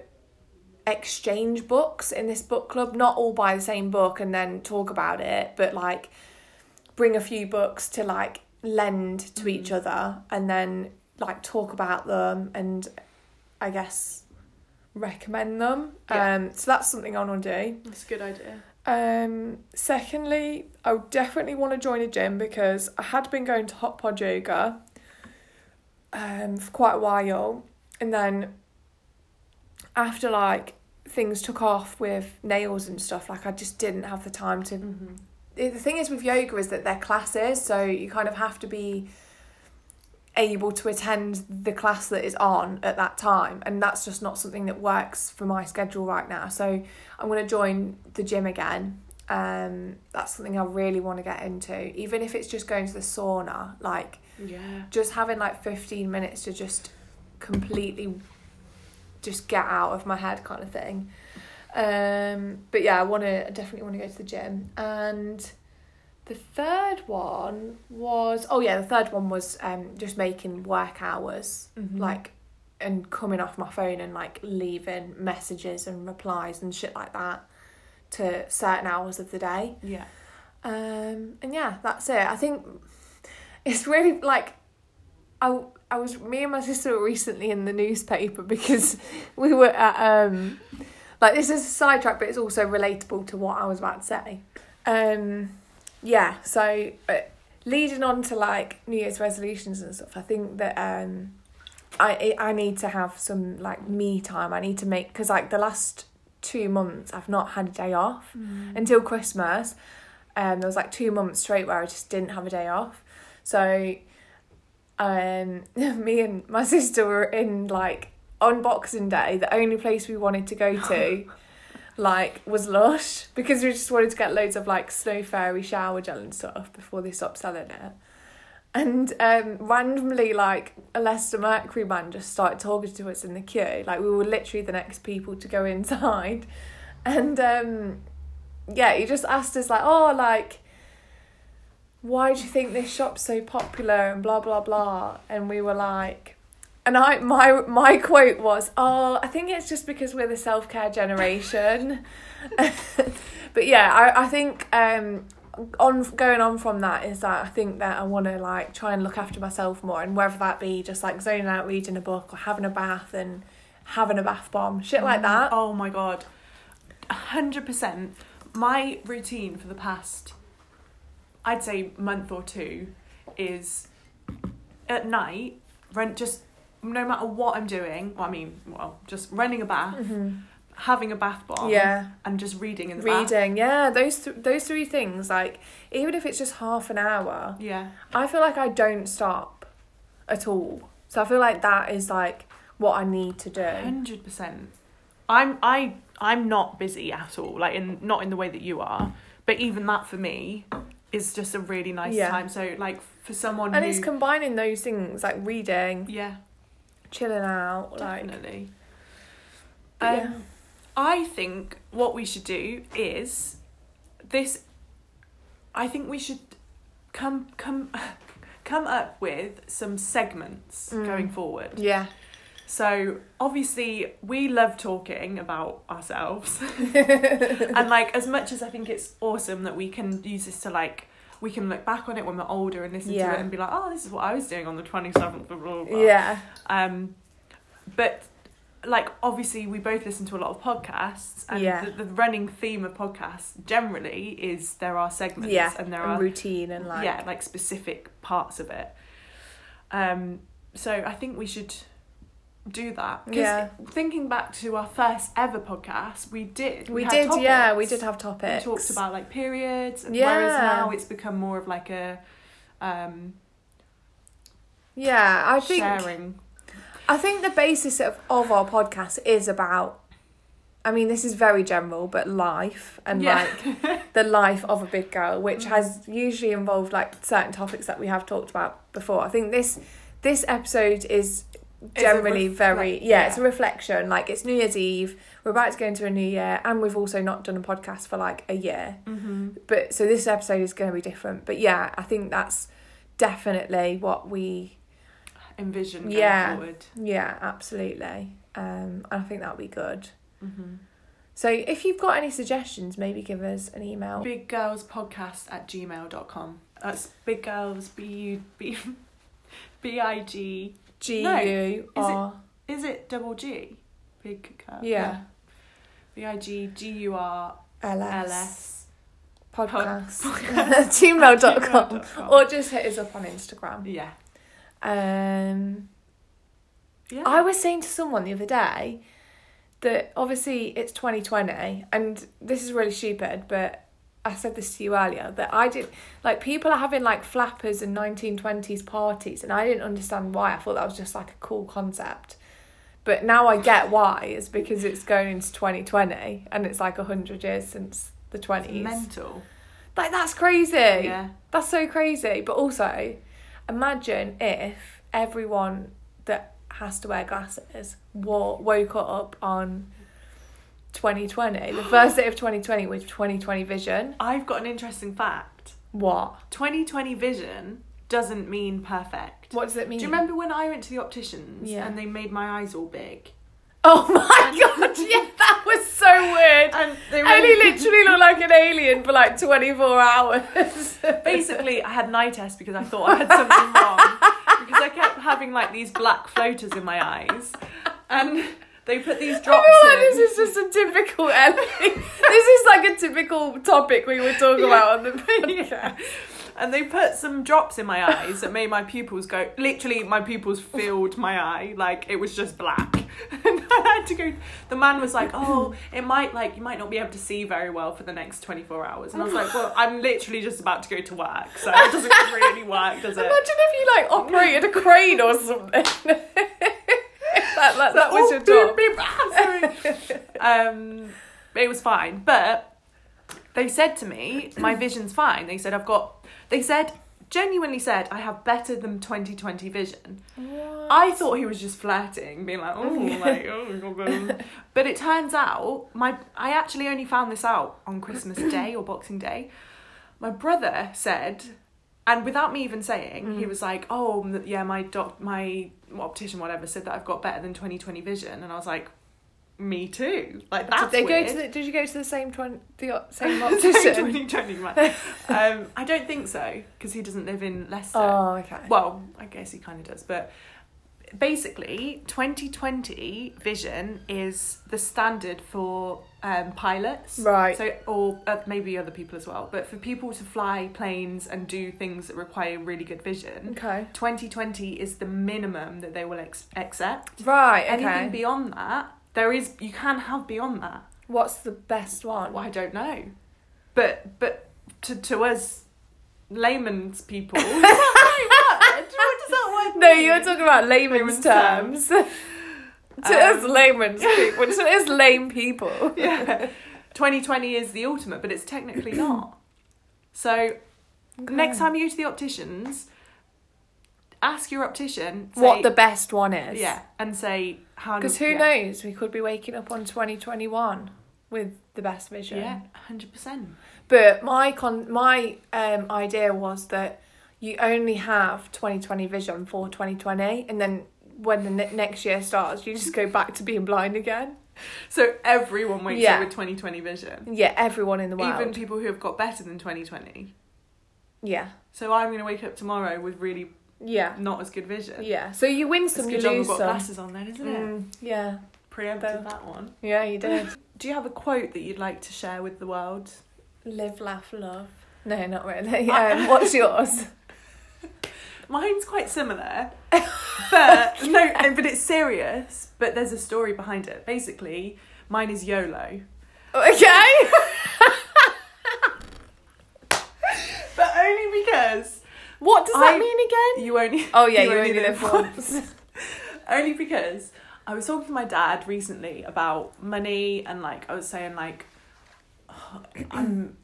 exchange books in this book club, not all buy the same book and then talk about it, but like bring a few books to like lend to each Mhm. other and then like talk about them and I guess recommend them. Yeah. Um, so, that's something I want to do. That's a good idea. Um, secondly, I would definitely want to join a gym because I had been going to hot pod yoga um, for quite a while, and then after like things took off with nails and stuff, like I just didn't have the time to. Mm-hmm. The thing is with yoga is that they're classes, so you kind of have to be able to attend the class that is on at that time and that's just not something that works for my schedule right now. So i'm going to join the gym again. Um that's something i really want to get into even if it's just going to the sauna like Yeah. just having like 15 minutes to just completely just get out of my head kind of thing. Um but yeah i want to I definitely want to go to the gym. And the third one was oh yeah the third one was um just making work hours Mhm. like and coming off my phone and like leaving messages and replies and shit like that to certain hours of the day yeah. um, and yeah, that's it. I think it's really like I I was me and my sister were recently in the newspaper because we were at um like this is a sidetrack, but it's also relatable to what I was about to say. Um, yeah, so uh, leading on to like New Year's resolutions and stuff, I think that um I I need to have some like me time. I need to make because like the last two months I've not had a day off Mm. until Christmas. Um, there was like two months straight where I just didn't have a day off. So, um, me and my sister were in like on Boxing Day, the only place we wanted to go to. like was lush because we just wanted to get loads of like snow fairy shower gel and stuff before they stopped selling it. And um, randomly, like a Leicester Mercury man just started talking to us in the queue. Like we were literally the next people to go inside, and um, yeah, he just asked us like, "Oh, like, why do you think this shop's so popular?" and blah blah blah. And we were like, and I my my quote was, "Oh, I think it's just because we're the self care generation." but yeah, I I think um on going on from that is that I think that I want to like try and look after myself more, and whether that be just like zoning out, reading a book, or having a bath and having a bath bomb, shit like that. Oh my god, hundred percent. My routine for the past, I'd say month or two, is at night rent just no matter what I'm doing. Well, I mean, well, just running a bath, Mhm. having a bath bomb, Yeah, and just reading in the bath. reading. Yeah, those th- those three things. Like even if it's just half an hour, Yeah, I feel like I don't stop at all. So I feel like that is like what I need to do. hundred percent. I'm I I'm not busy at all. Like in not in the way that you are, but even that for me is just a really nice Yeah. time. So like for someone And who it's combining those things like reading, yeah chilling out, definitely. But Um, yeah. I think what we should do is this. I think we should come come come up with some segments Mm. going forward. yeah. So obviously we love talking about ourselves, and like as much as I think it's awesome that we can use this to like. We can look back on it when we're older and listen to it and be like, "Oh, this is what I was doing on the twenty seventh of blah, blah, blah." Yeah. Um, but like obviously we both listen to a lot of podcasts, and Yeah. the, the running theme of podcasts generally is there are segments Yeah. and there and are routine and like yeah like specific parts of it. Um, so I think we should do that. Yeah. Thinking back to our first ever podcast, we did. we had did yeah we did have topics. We talked about like periods, and Yeah. whereas now it's become more of like a um, yeah i think sharing. i think the basis of, of our podcast is about i mean this is very general but life and Yeah. like the life of a big girl which Mm. has usually involved like certain topics that we have talked about before i think this this episode is generally reflect- very yeah, it's a reflection like it's new year's eve we're about to go into a new year and we've also not done a podcast for like a year Mm-hmm. but so this episode is going to be different but yeah i think that's definitely what we envision going Yeah. forward. yeah absolutely um and i think that'll be good Mm-hmm. so if you've got any suggestions maybe give us an email Big Gurls Podcast at gmail.com. That's Big Gurls B U B B I G. g u r Is it double G? Big Girl. Yeah. B I G G U R l s podcast gmail.com. or just hit us up on instagram Yeah. um Yeah. I was saying to someone the other day that obviously it's 2020 and this is really stupid, but I said this to you earlier that I didn't like people are having like flappers and 1920s parties and I didn't understand why. I thought that was just like a cool concept. But now I get why. It's because it's going into 2020 and it's like 100 years since the 20s. Mental. like that's crazy. Yeah. That's so crazy. But also, imagine if everyone that has to wear glasses wo- woke up on 2020, the first day of 2020 with 2020 vision. I've got an interesting fact. What? 2020 vision doesn't mean perfect. What does it mean? Do you remember when I went to the opticians Yeah. and they made my eyes all big? Oh my god, yeah, that was so weird. And they he literally looked like an alien for like 24 hours. Basically, I had an eye test because I thought I had something wrong because I kept having like these black floaters in my eyes, and they put these drops I feel like in. this is just a typical Ellie. this is like a typical topic we would talk about on the podcast. Yeah. And they put some drops in my eyes that made my pupils go. Literally, my pupils filled my eye like it was just black. And I had to go. The man was like, "Oh, it might like you might not be able to see very well for the next twenty four hours." And I was like, "Well, I'm literally just about to go to work, so it doesn't really work, does it?" Imagine if you like operated a crane or something. that, that, that was Oh, your job. ah, um, it was fine. But they said to me, my vision's fine. They said I've got. They said genuinely said I have better than 2020 vision. I thought he was just flirting, being like, oh, like, oh, but it turns out my I actually only found this out on Christmas Day or Boxing Day. My brother said, and without me even saying, he Mm. was like, oh, yeah, my doc, my optician, whatever, said that I've got better than 2020 vision, and I was like, me too. Like that's did they weird. go to the, did you go to the same twen- the same Same 2020, right. um, I don't think so because he doesn't live in Leicester. oh, okay. Well, I guess he kind of does, but basically, 2020 vision is the standard for um, pilots. Right. So, or uh, maybe other people as well, but for people to fly planes and do things that require really good vision, Okay. 2020 is the minimum that they will ex- accept. Right. Okay. Anything beyond that, there is you can have beyond that. What's the best one? Well, I don't know, but but to to us layman's people, is that the right word? What does that word No, you're talking about layman's, Layman's terms. to us Um, layman's people, to us lame people. yeah. 2020 is the ultimate, but it's technically not. So next time you go to the opticians, ask your optician say, what the best one is. yeah, and say how. Because who yeah. knows? We could be waking up on 2021 with the best vision. Yeah, hundred percent. But my con my um idea was that you only have 2020 vision for 2020 and then when the ne- next year starts you just go back to being blind again. So everyone wakes Yeah. up with 2020 vision, Yeah, everyone in the world. even people who have got better than 2020. yeah. So I'm going to wake up tomorrow with really Yeah. not as good vision. Yeah. So you win It's some, a you good job I've lose got some. glasses on then, isn't it? Mm, yeah. Preempted Though. that one. Yeah, you did. Do you have a quote that you'd like to share with the world? Live, laugh, love. No, not really. Um, what's yours? Mine's quite similar, but no, but it's serious. But there's a story behind it. Basically, mine is YOLO, Okay. but only because What does that I- mean again? you only. Oh yeah, you, only live once. only because I was talking to my dad recently about money and like I was saying like I'm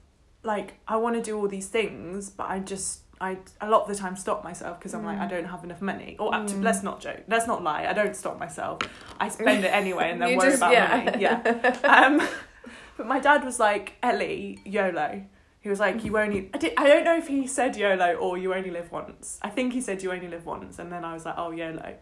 like I want to do all these things but I just I a lot of the time stop myself because I'm like I don't have enough money. Or up to, Mm. let's not joke let's not lie I don't stop myself. I spend it anyway and then worry just- about yeah. money. Yeah. Um but my dad was like Ellie YOLO. He was like you only I, did, I don't know if he said YOLO or you only live once. I think he said you only live once. And then I was like oh YOLO.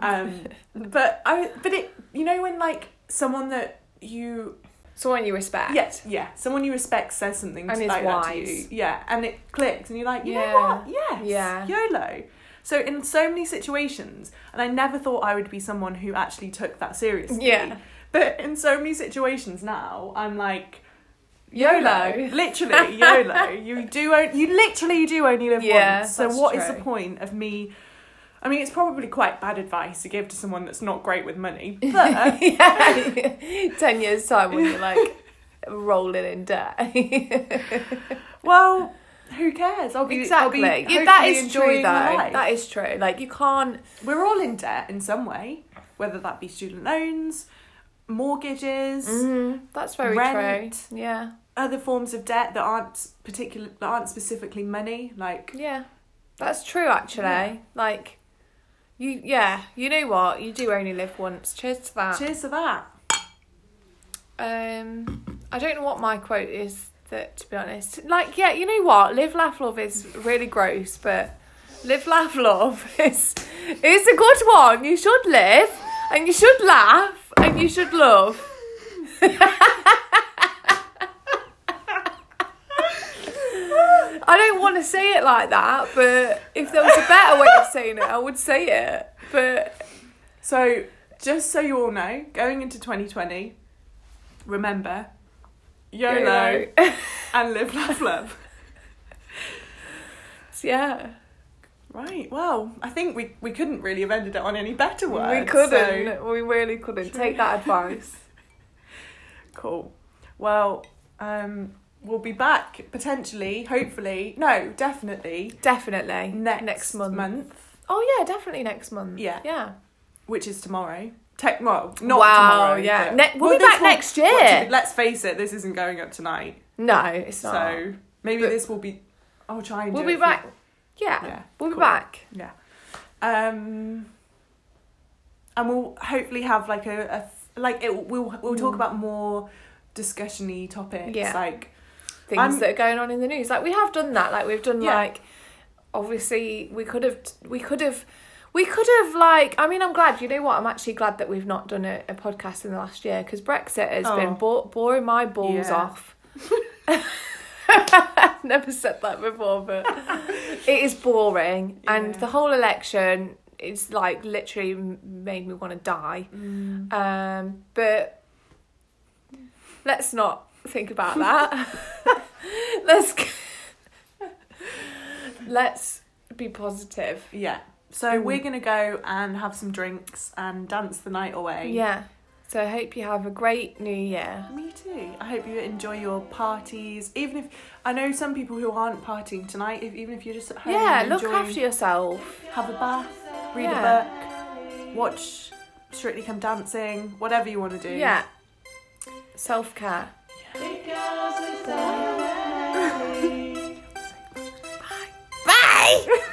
Um but i but it you know when like someone that you Someone you respect. yes yeah someone you respect says something And to, is like that to you yeah and it clicks and you're like you Yeah. know what yes Yeah. yolo so in so many situations and i never thought i would be someone who actually took that seriously Yeah. but in so many situations now i'm like YOLO. literally YOLO. You do, on- you literally do only live Yeah, once. So what is true. the point of me? I mean, it's probably quite bad advice to give to someone that's not great with money, but yeah. Ten years time when you're like rolling in debt. well, who cares? I'll be exactly. I'll be Yeah, that is true though. That is true. Like you can't. We're all in debt in some way, whether that be student loans, mortgages, Mm, that's very Rent. true. Yeah. other forms of debt that aren't particular that aren't specifically money. Like Yeah. That's true actually. Yeah. Like you yeah, you know what? You do only live once. Cheers to that. cheers to that. Um I don't know what my quote is that to be honest. Like, yeah, you know what? Live laugh love is really gross, but live laugh love is is a good one. You should live and you should laugh and you should love. I don't want to say it like that, but if there was a better way of saying it, I would say it. But So, just so you all know, going into 2020, remember YOLO, and live, laugh, love. yeah, Right, well, I think we, we couldn't really have ended it on any better words. we couldn't. so- We really couldn't. Take that advice. cool. Well, um, we'll be back potentially, hopefully, no, definitely Definitely next, next month. month, Oh yeah, definitely next month. Yeah. yeah. which is tomorrow. Tech, well, not Wow, tomorrow. yeah. but- Ne- we'll be this back next year. to let's face it, this isn't going up tonight. No, it's not. So maybe But- this will be. I'll try and. we'll do be it for- back. Yeah, Yeah, we'll be cool. back. Yeah. Um. And we'll hopefully have like a, a like it. We'll we'll talk Mm. about more discussion-y topics. Yeah. Like Things I'm- that are going on in the news. Like we have done that. Like we've done Yeah. like obviously we could have we could have we could have like I mean I'm glad you know what I'm actually glad that we've not done a, a podcast in the last year because Brexit has Oh. been bo- boring my balls Yeah. off. Never said that before, but it is boring, and the whole election is like literally made me want to die. mm, Um, but let's not think about that. let's let's be positive. yeah. So Mm. we're gonna go and have some drinks and dance the night away. Yeah. So I hope you have a great new year. Me too. I hope you enjoy your parties. Even if I know some people who aren't partying tonight, if even if you're just at home, Yeah, look enjoying- after yourself. have a bath, read Yeah. a book, watch Strictly Come Dancing, whatever you want to do. Yeah. Self care. Because! Bye!